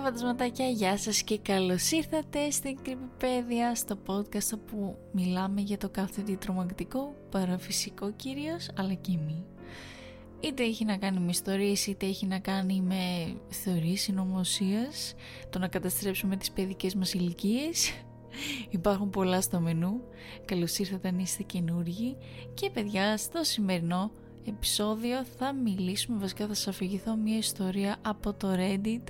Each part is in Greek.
Έλα φαντασματάκια, γεια σας και καλώς ήρθατε στην Κρυπηπέδια στο podcast όπου μιλάμε για το κάθε τι τρομακτικό, παραφυσικό κυρίως, αλλά και μη. Είτε έχει να κάνει με ιστορίες, είτε έχει να κάνει με θεωρίες συνωμοσίας, το να καταστρέψουμε τις παιδικές μας ηλικίες. Υπάρχουν πολλά στο μενού. Καλώς ήρθατε αν είστε καινούργοι. Και παιδιά, στο σημερινό επεισόδιο θα μιλήσουμε, βασικά θα σας αφηγηθώ μια ιστορία από το Reddit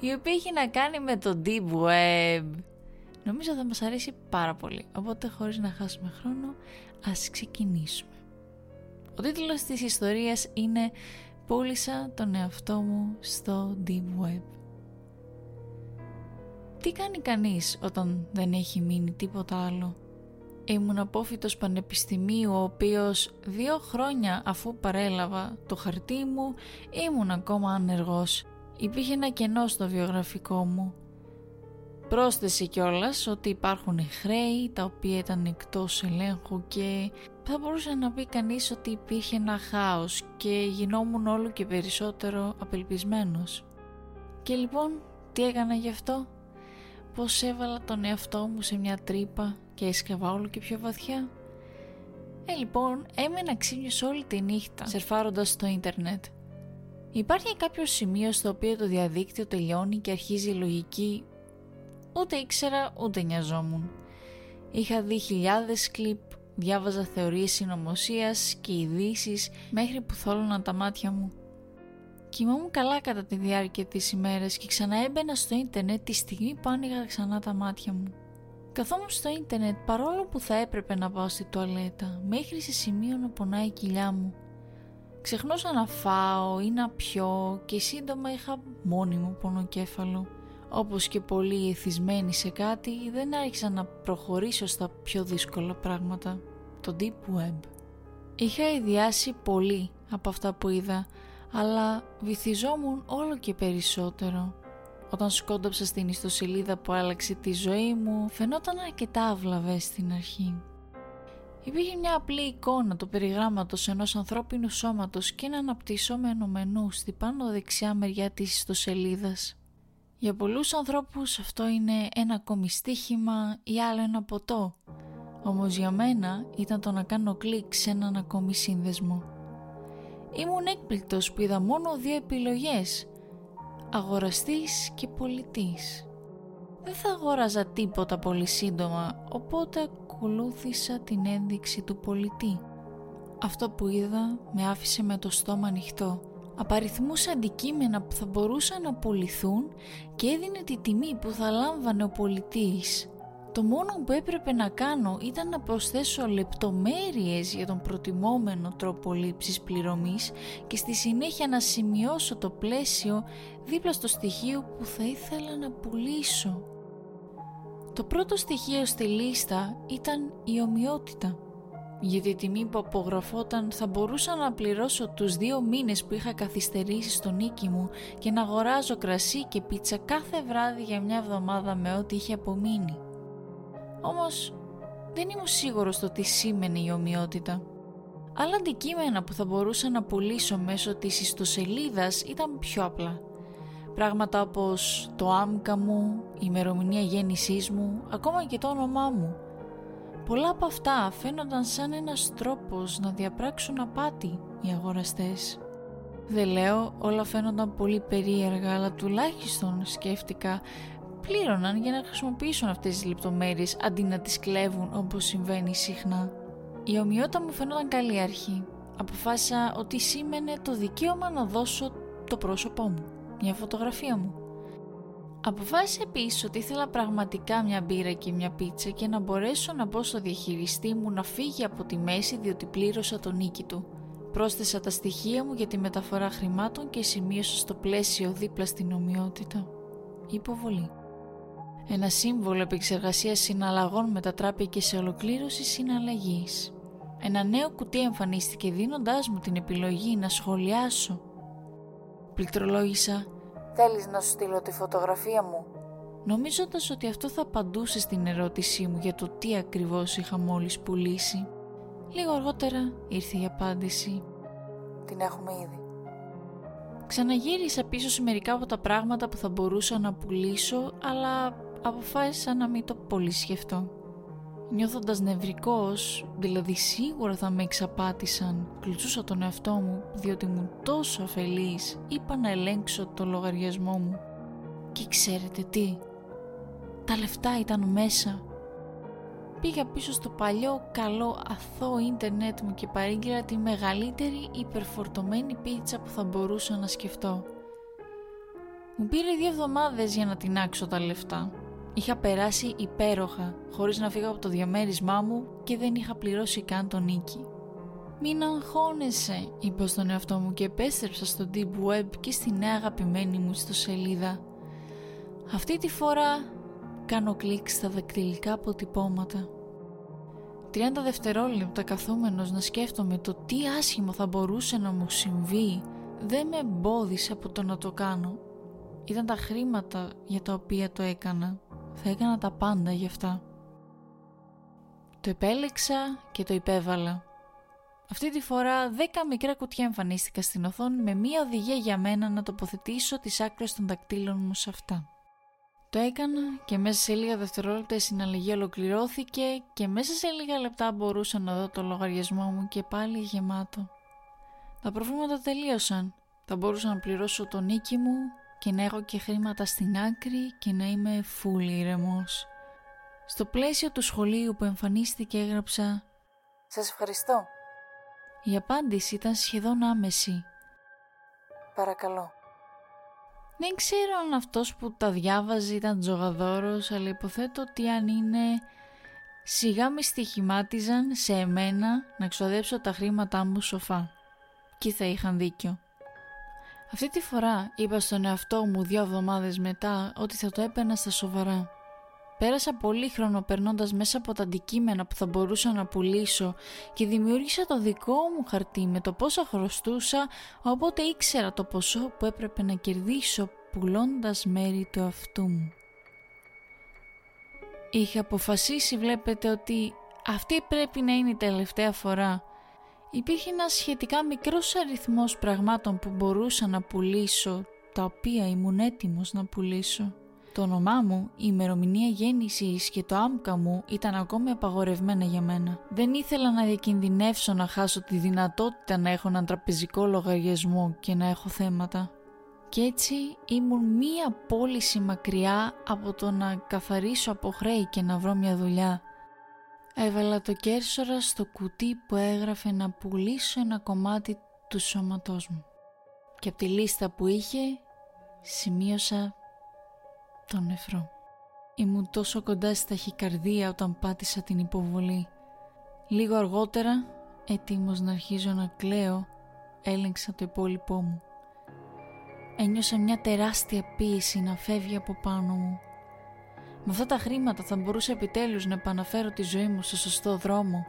η οποία έχει να κάνει με το Deep Web. Νομίζω θα μας αρέσει πάρα πολύ, οπότε χωρίς να χάσουμε χρόνο ας ξεκινήσουμε. Ο τίτλος της ιστορίας είναι «Πούλησα τον εαυτό μου στο Deep Web». Τι κάνει κανείς όταν δεν έχει μείνει τίποτα άλλο; Ήμουν απόφυτος πανεπιστημίου ο οποίος δύο χρόνια αφού παρέλαβα το χαρτί μου ήμουν ακόμα ανεργός. Υπήρχε ένα κενό στο βιογραφικό μου. Πρόσθεσε κιόλας ότι υπάρχουν χρέη τα οποία ήταν εκτός ελέγχου και θα μπορούσε να πει κανείς ότι υπήρχε ένα χάος και γινόμουν όλο και περισσότερο απελπισμένος. Και λοιπόν τι έκανα γι' αυτό; Πως έβαλα τον εαυτό μου σε μια τρύπα; Και έσκαβα όλο και πιο βαθιά. Ε, λοιπόν, έμενα ξύμιος όλη τη νύχτα, σερφάροντας στο ίντερνετ. Υπάρχει κάποιο σημείο στο οποίο το διαδίκτυο τελειώνει και αρχίζει η λογική ούτε ήξερα ούτε νοιαζόμουν. Είχα δει χιλιάδες κλιπ, διάβαζα θεωρίες συνωμοσίας και ειδήσεις μέχρι που θόλωναν τα μάτια μου. Κοιμόμουν καλά κατά τη διάρκεια της ημέρας και ξανά έμπαινα στο ίντερνετ τη στιγμή που άνοιγα ξανά τα μάτια μου. Καθόμουν στο ίντερνετ παρόλο που θα έπρεπε να πάω στη τουαλέτα μέχρι σε σημείο να πονάει η κοιλιά μου. Ξεχνούσα να φάω ή να πιω και σύντομα είχα μόνιμο πονοκέφαλο. Όπως και πολύ εθισμένη σε κάτι δεν άρχισα να προχωρήσω στα πιο δύσκολα πράγματα. Το Deep Web. Είχα ιδιάσει πολύ από αυτά που είδα αλλά βυθιζόμουν όλο και περισσότερο. Όταν σκόνταψα στην ιστοσελίδα που άλλαξε τη ζωή μου, φαινόταν αρκετά αυλαβές στην αρχή. Υπήρχε μια απλή εικόνα του περιγράμματος ενός ανθρώπινου σώματος και ένα αναπτυσσόμενο μενού στη πάνω δεξιά μεριά της ιστοσελίδας. Για πολλούς ανθρώπους αυτό είναι ένα ακόμη στοίχημα ή άλλο ένα ποτό, όμως για μένα ήταν το να κάνω κλικ σε έναν ακόμη σύνδεσμο. Ήμουν έκπληκτος που είδα μόνο δύο επιλογές αγοραστής και πολιτής. Δεν θα αγόραζα τίποτα πολύ σύντομα, οπότε ακολούθησα την ένδειξη του πολιτή. Αυτό που είδα με άφησε με το στόμα ανοιχτό. Απαριθμούσα αντικείμενα που θα μπορούσαν να πουληθούν και έδινε τη τιμή που θα λάμβανε ο πολιτής. Το μόνο που έπρεπε να κάνω ήταν να προσθέσω λεπτομέρειες για τον προτιμόμενο τρόπο λήψης πληρωμής και στη συνέχεια να σημειώσω το πλαίσιο δίπλα στο στοιχείο που θα ήθελα να πουλήσω. Το πρώτο στοιχείο στη λίστα ήταν η ομοιότητα. Για τη τιμή που απογραφόταν θα μπορούσα να πληρώσω τους δύο μήνες που είχα καθυστερήσει στο νίκη μου και να αγοράζω κρασί και πίτσα κάθε βράδυ για μια εβδομάδα με ό,τι είχε απομείνει. Όμως δεν ήμουν σίγουρος στο τι σήμαινε η ομοιότητα. Άλλα αντικείμενα που θα μπορούσα να πουλήσω μέσω της ιστοσελίδας ήταν πιο απλά. Πράγματα όπως το άμκα μου, η ημερομηνία γέννησής μου, ακόμα και το όνομά μου. Πολλά από αυτά φαίνονταν σαν ένας τρόπος να διαπράξουν απάτη οι αγοραστές. Δεν λέω όλα φαίνονταν πολύ περίεργα, αλλά τουλάχιστον σκέφτηκα πλήρωναν για να χρησιμοποιήσουν αυτές τις λεπτομέρειες αντί να τις κλέβουν όπως συμβαίνει συχνά. Η ομοιότητα μου φαινόταν καλή αρχή. Αποφάσισα ότι σήμαινε το δικαίωμα να δώσω το πρόσωπό μου, μια φωτογραφία μου. Αποφάσισα επίσης ότι ήθελα πραγματικά μια μπύρα και μια πίτσα και να μπορέσω να πω στο διαχειριστή μου να φύγει από τη μέση διότι πλήρωσα τον νίκη του. Πρόσθεσα τα στοιχεία μου για τη μεταφορά χρημάτων και σημείωσα στο πλαίσιο δίπλα στην ομοιότητα. Υποβολή. Ένα σύμβολο επεξεργασίας συναλλαγών μετατράπηκε σε ολοκλήρωση συναλλαγής. Ένα νέο κουτί εμφανίστηκε δίνοντάς μου την επιλογή να σχολιάσω. Πληκτρολόγησα «Θέλεις να σου στείλω τη φωτογραφία μου» νομίζοντας ότι αυτό θα απαντούσε στην ερώτησή μου για το τι ακριβώς είχα μόλις πουλήσει. Λίγο αργότερα ήρθε η απάντηση «Την έχουμε ήδη». Ξαναγύρισα πίσω σε μερικά από τα πράγματα που θα μπορούσα να πουλήσω, αλλά αποφάσισα να μην το πολύ σκεφτώ. Νιώθοντας νευρικός, δηλαδή σίγουρα θα με εξαπάτησαν, κλουτσούσα τον εαυτό μου διότι μου τόσο αφελής είπα να ελέγξω το λογαριασμό μου. Και ξέρετε τι, τα λεφτά ήταν μέσα. Πήγα πίσω στο παλιό καλό αθώο ίντερνετ μου και παρήγγειλα τη μεγαλύτερη υπερφορτωμένη πίτσα που θα μπορούσα να σκεφτώ. Μου πήρε δύο εβδομάδες για να τεινάξω τα λεφτά. Είχα περάσει υπέροχα, χωρίς να φύγω από το διαμέρισμά μου και δεν είχα πληρώσει καν τον νίκη. «Μην αγχώνεσαι», είπα στον εαυτό μου και επέστρεψα στο Deep Web και στη νέα αγαπημένη μου στο σελίδα. Αυτή τη φορά κάνω κλικ στα δακτυλικά αποτυπώματα. 30 δευτερόλεπτα καθούμενος να σκέφτομαι το τι άσχημο θα μπορούσε να μου συμβεί δεν με εμπόδισε από το να το κάνω. Ήταν τα χρήματα για τα οποία το έκανα θα έκανα τα πάντα γι' αυτά. Το επέλεξα και το υπέβαλα. Αυτή τη φορά δέκα μικρά κουτιά εμφανίστηκα στην οθόνη με μία οδηγία για μένα να τοποθετήσω τις άκρες των δακτύλων μου σε αυτά. Το έκανα και μέσα σε λίγα δευτερόλεπτα η συναλλαγή ολοκληρώθηκε και μέσα σε λίγα λεπτά μπορούσα να δω το λογαριασμό μου και πάλι γεμάτο. Τα προβλήματα τελείωσαν. Θα μπορούσα να πληρώσω το νίκη μου, και να έχω και χρήματα στην άκρη και να είμαι φούλη ηρεμός. Στο πλαίσιο του σχολείου που εμφανίστηκε έγραψα «Σας ευχαριστώ». Η απάντηση ήταν σχεδόν άμεση. «Παρακαλώ». Δεν ξέρω αν αυτός που τα διάβαζε ήταν τζογαδόρος, αλλά υποθέτω ότι αν είναι σιγά με στοιχημάτιζαν σε εμένα να ξοδέψω τα χρήματά μου σοφά. Και θα είχαν δίκιο. Αυτή τη φορά είπα στον εαυτό μου δύο εβδομάδες μετά ότι θα το έπαιρνα στα σοβαρά. Πέρασα πολύ χρόνο περνώντας μέσα από τα αντικείμενα που θα μπορούσα να πουλήσω και δημιούργησα το δικό μου χαρτί με το πόσα χρωστούσα, οπότε ήξερα το ποσό που έπρεπε να κερδίσω πουλώντας μέρη του αυτού μου. Είχα αποφασίσει βλέπετε ότι αυτή πρέπει να είναι η τελευταία φορά Υπήρχε ένας σχετικά μικρός αριθμός πραγμάτων που μπορούσα να πουλήσω, τα οποία ήμουν έτοιμος να πουλήσω. Το όνομά μου, η ημερομηνία γέννησης και το άμκα μου ήταν ακόμη απαγορευμένα για μένα. Δεν ήθελα να διακινδυνεύσω να χάσω τη δυνατότητα να έχω έναν τραπεζικό λογαριασμό και να έχω θέματα. Κι έτσι ήμουν μία πώληση μακριά από το να καθαρίσω από χρέη και να βρω μια δουλειά. Έβαλα το κέρσορα στο κουτί που έγραφε να πουλήσω ένα κομμάτι του σώματός μου. Και από τη λίστα που είχε σημείωσα τον νεφρό. Ήμουν τόσο κοντά στη ταχυκαρδία όταν πάτησα την υποβολή. Λίγο αργότερα, έτοιμος να αρχίζω να κλαίω, έλεγξα το υπόλοιπό μου. Ένιωσα μια τεράστια πίεση να φεύγει από πάνω μου με αυτά τα χρήματα θα μπορούσα επιτέλους να επαναφέρω τη ζωή μου στο σωστό δρόμο.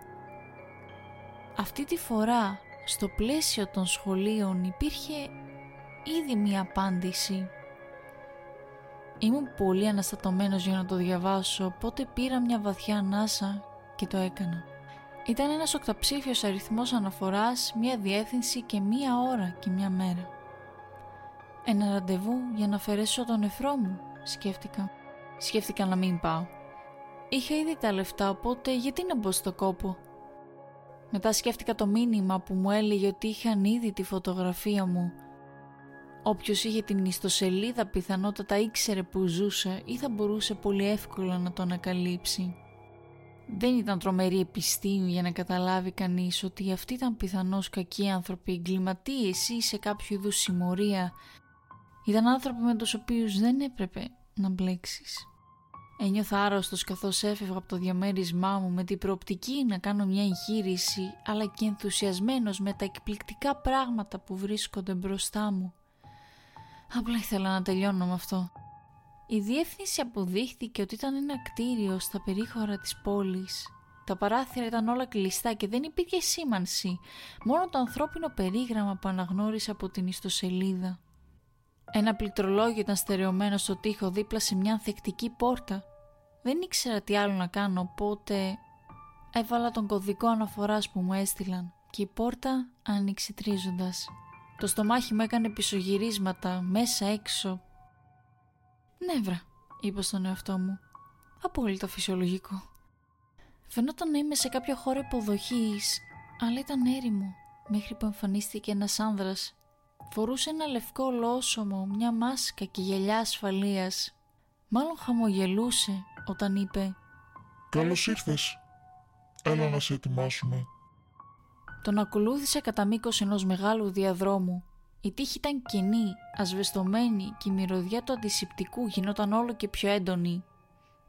Αυτή τη φορά, στο πλαίσιο των σχολείων υπήρχε ήδη μία απάντηση. Ήμουν πολύ αναστατωμένος για να το διαβάσω, οπότε πήρα μια βαθιά ανάσα και το έκανα. Ήταν ένας οκταψήφιος αριθμός αναφοράς, μία διεύθυνση και μία ώρα και μία μέρα. Ένα ραντεβού για να αφαιρέσω τον νεφρό μου, σκέφτηκα σκέφτηκα να μην πάω. Είχα ήδη τα λεφτά, οπότε γιατί να μπω στο κόπο; Μετά σκέφτηκα το μήνυμα που μου έλεγε ότι είχαν ήδη τη φωτογραφία μου. Όποιος είχε την ιστοσελίδα πιθανότατα ήξερε που ζούσα ή θα μπορούσε πολύ εύκολα να το ανακαλύψει. Δεν ήταν τρομερή επιστήμη για να καταλάβει κανείς ότι αυτοί ήταν πιθανώς κακοί άνθρωποι, εγκληματίες ή σε κάποιο είδους συμμορία. Ήταν άνθρωποι με τους οποίους δεν έπρεπε να μπλέξεις. Ένιωθα άρρωστος καθώς έφευγα από το διαμέρισμά μου με την προοπτική να κάνω μια εγχείρηση αλλά και ενθουσιασμένος με τα εκπληκτικά πράγματα που βρίσκονται μπροστά μου. Απλά ήθελα να τελειώνω με αυτό. Η διεύθυνση αποδείχθηκε ότι ήταν ένα κτίριο στα περίχωρα της πόλης. Τα παράθυρα ήταν όλα κλειστά και δεν υπήρχε σήμανση, μόνο το ανθρώπινο περίγραμμα που αναγνώρισα από την ιστοσελίδα. Ένα πληκτρολόγιο ήταν στερεωμένο στο τοίχο δίπλα σε μια ανθεκτική πόρτα. Δεν ήξερα τι άλλο να κάνω, οπότε έβαλα τον κωδικό αναφοράς που μου έστειλαν και η πόρτα άνοιξε τρίζοντας. Το στομάχι μου έκανε πισωγυρίσματα, μέσα έξω. Νεύρα, είπα στον εαυτό μου. Απόλυτα φυσιολογικό. Φαινόταν να είμαι σε κάποιο χώρο υποδοχής, αλλά ήταν έρημο, μέχρι που εμφανίστηκε ένας άνδρας. Φορούσε ένα λευκό ολόσωμο, μια μάσκα και γυαλιά ασφαλείας. Μάλλον χαμογελούσε όταν είπε «Καλώς ήρθες. Έλα να σε ετοιμάσουμε». Τον ακολούθησε κατά μήκος ενός μεγάλου διαδρόμου. Η τύχη ήταν κενή, ασβεστομένη και η μυρωδιά του αντισηπτικού γινόταν όλο και πιο έντονη.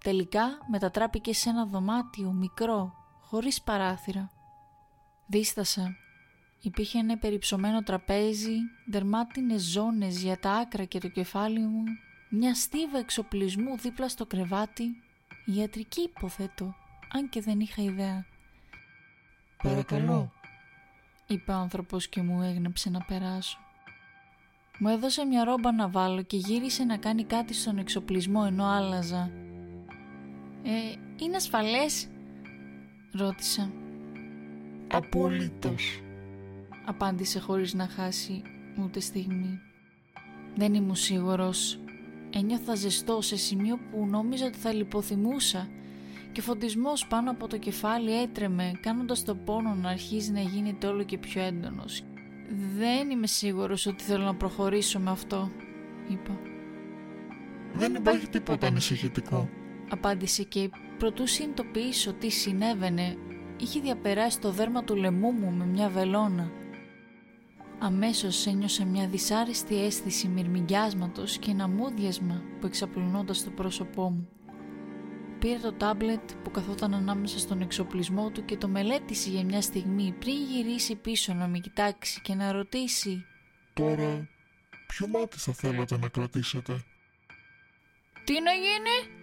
Τελικά μετατράπηκε σε ένα δωμάτιο μικρό, χωρίς παράθυρα. Δίστασα. Υπήρχε ένα περιψωμένο τραπέζι, δερμάτινες ζώνες για τα άκρα και το κεφάλι μου, μια στίβα εξοπλισμού δίπλα στο κρεβάτι, ιατρική υποθέτω, αν και δεν είχα ιδέα. «Παρακαλώ», είπε ο άνθρωπος και μου έγνεψε να περάσω. Μου έδωσε μια ρόμπα να βάλω και γύρισε να κάνει κάτι στον εξοπλισμό ενώ άλλαζα. «Ε, είναι ασφαλές» ρώτησα. «Απολύτως» απάντησε χωρίς να χάσει ούτε στιγμή. Δεν ήμουν σίγουρος. Ένιωθα ζεστό σε σημείο που νόμιζα ότι θα λιποθυμούσα και φωτισμός πάνω από το κεφάλι έτρεμε κάνοντας το πόνο να αρχίζει να γίνεται όλο και πιο έντονος. «Δεν είμαι σίγουρος ότι θέλω να προχωρήσω με αυτό», είπα. «Δεν υπάρχει τίποτα ανησυχητικό», απάντησε και προτού συνειδητοποιήσω τι συνέβαινε, είχε διαπεράσει το δέρμα του λαιμού μου με μια βελόνα. Αμέσως ένιωσα μια δυσάρεστη αίσθηση μυρμηγκιάσματος και ένα μούδιασμα που εξαπλωνόταν στο πρόσωπό μου. Πήρε το τάμπλετ που καθόταν ανάμεσα στον εξοπλισμό του και το μελέτησε για μια στιγμή πριν γυρίσει πίσω να με κοιτάξει και να ρωτήσει «Τώρα, ποιο μάτι θα θέλατε να κρατήσετε» «Τι να γίνει»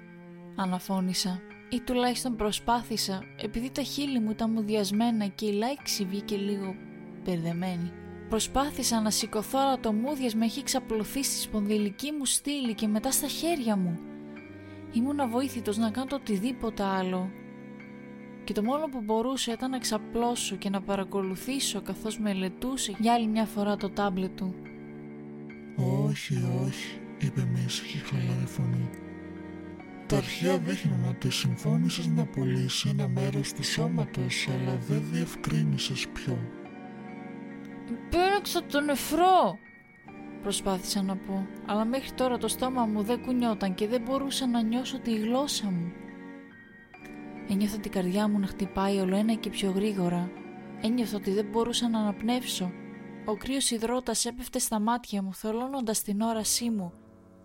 αναφώνησα ή τουλάχιστον προσπάθησα επειδή τα χείλη μου ήταν μουδιασμένα και η λάξη βγήκε λίγο μπερδεμένη. Προσπάθησα να σηκωθώ αλλά το μούδιασμα έχει εξαπλωθεί στη σπονδυλική μου στήλη και μετά στα χέρια μου. Ήμουν αβοήθητος να κάνω το οτιδήποτε άλλο. Και το μόνο που μπορούσα ήταν να ξαπλώσω και να παρακολουθήσω καθώς μελετούσε για άλλη μια φορά το τάμπλετ του. «Όχι, όχι», είπε με ήσυχη χαλαρή φωνή. Τα αρχαία δείχνουν ότι συμφώνησες να πουλήσεις ένα μέρος του σώματος, αλλά δεν διευκρίνησες ποιο. Πέραξα τον νεφρό, προσπάθησα να πω, αλλά μέχρι τώρα το στόμα μου δεν κουνιόταν και δεν μπορούσα να νιώσω τη γλώσσα μου. Ένιωθα την καρδιά μου να χτυπάει όλο ένα και πιο γρήγορα. Ένιωθα ότι δεν μπορούσα να αναπνεύσω. Ο κρύος υδρότας έπεφτε στα μάτια μου, θολώνοντας την όρασή μου.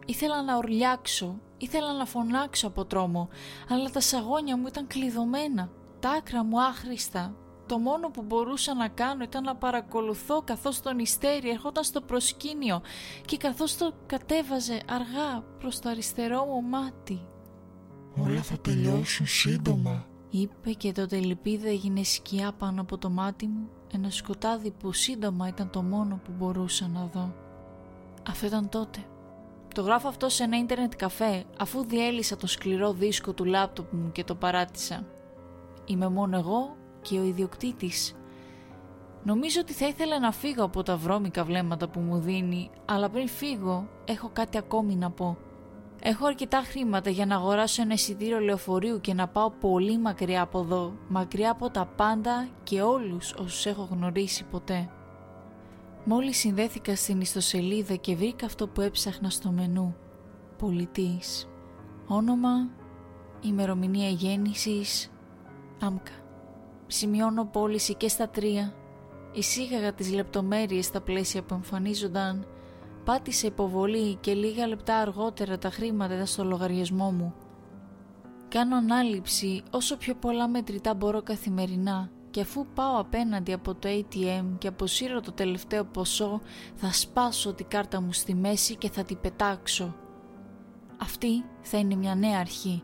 Ήθελα να ορλιάξω, ήθελα να φωνάξω από τρόμο, αλλά τα σαγόνια μου ήταν κλειδωμένα, τα άκρα μου άχρηστα, το μόνο που μπορούσα να κάνω ήταν να παρακολουθώ καθώς το νηστέρι ερχόταν στο προσκήνιο και καθώς το κατέβαζε αργά προς το αριστερό μου μάτι. «Όλα θα τελειώσουν σύντομα», είπε και το τελυπίδα έγινε σκιά πάνω από το μάτι μου, ένα σκοτάδι που σύντομα ήταν το μόνο που μπορούσα να δω. Αυτό ήταν τότε. Το γράφω αυτό σε ένα ίντερνετ καφέ αφού διέλυσα το σκληρό δίσκο του λάπτοπ μου και το παράτησα. Είμαι μόνο εγώ και ο ιδιοκτήτης. Νομίζω ότι θα ήθελα να φύγω από τα βρώμικα βλέμματα που μου δίνει, αλλά πριν φύγω έχω κάτι ακόμη να πω. Έχω αρκετά χρήματα για να αγοράσω ένα εισιτήριο λεωφορείου και να πάω πολύ μακριά από εδώ, μακριά από τα πάντα και όλους όσους έχω γνωρίσει ποτέ. Μόλις συνδέθηκα στην ιστοσελίδα και βρήκα αυτό που έψαχνα στο μενού. Πολιτής. Όνομα, ημερομηνία γέννησης, άμκα. Σημειώνω πώληση και στα τρία. Εισήγαγα τις λεπτομέρειες στα πλαίσια που εμφανίζονταν. Πάτησε υποβολή και λίγα λεπτά αργότερα τα χρήματα ήταν στο λογαριασμό μου. Κάνω ανάληψη όσο πιο πολλά μετρητά μπορώ καθημερινά και αφού πάω απέναντι από το ATM και αποσύρω το τελευταίο ποσό θα σπάσω την κάρτα μου στη μέση και θα την πετάξω. Αυτή θα είναι μια νέα αρχή.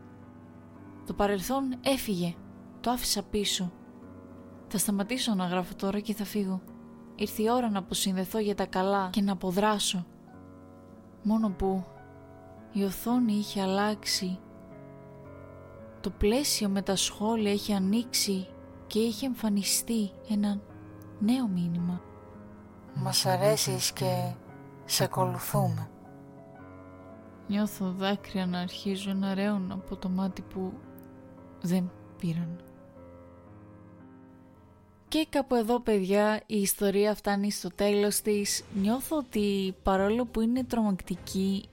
Το παρελθόν έφυγε, το άφησα πίσω θα σταματήσω να γράφω τώρα και θα φύγω. Ήρθε η ώρα να αποσυνδεθώ για τα καλά και να αποδράσω. Μόνο που η οθόνη είχε αλλάξει. Το πλαίσιο με τα σχόλια είχε ανοίξει και είχε εμφανιστεί ένα νέο μήνυμα. Μας αρέσεις και σε ακολουθούμε. Νιώθω δάκρυα να αρχίζουν να ρέουν από το μάτι που δεν πήραν. Και κάπου εδώ παιδιά η ιστορία φτάνει στο τέλος της. Νιώθω ότι παρόλο που είναι τρομακτική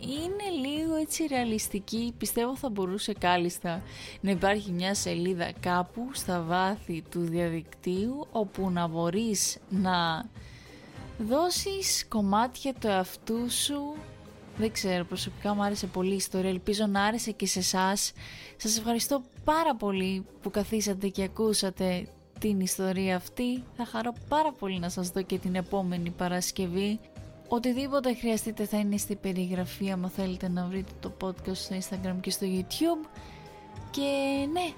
είναι λίγο έτσι ρεαλιστική. Πιστεύω θα μπορούσε κάλλιστα να υπάρχει μια σελίδα κάπου στα βάθη του διαδικτύου όπου να μπορείς να δώσεις κομμάτια του εαυτού σου δεν ξέρω, προσωπικά μου άρεσε πολύ η ιστορία, ελπίζω να άρεσε και σε εσάς. Σας ευχαριστώ πάρα πολύ που καθίσατε και ακούσατε την ιστορία αυτή. Θα χαρώ πάρα πολύ να σας δω και την επόμενη Παρασκευή. Οτιδήποτε χρειαστείτε θα είναι στη περιγραφή άμα θέλετε να βρείτε το podcast στο Instagram και στο YouTube. Και ναι,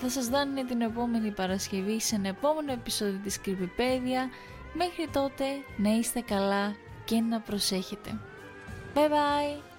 θα σας δώνει την επόμενη Παρασκευή σε ένα επόμενο επεισόδιο της Creepypedia. Μέχρι τότε να είστε καλά και να προσέχετε. Bye bye!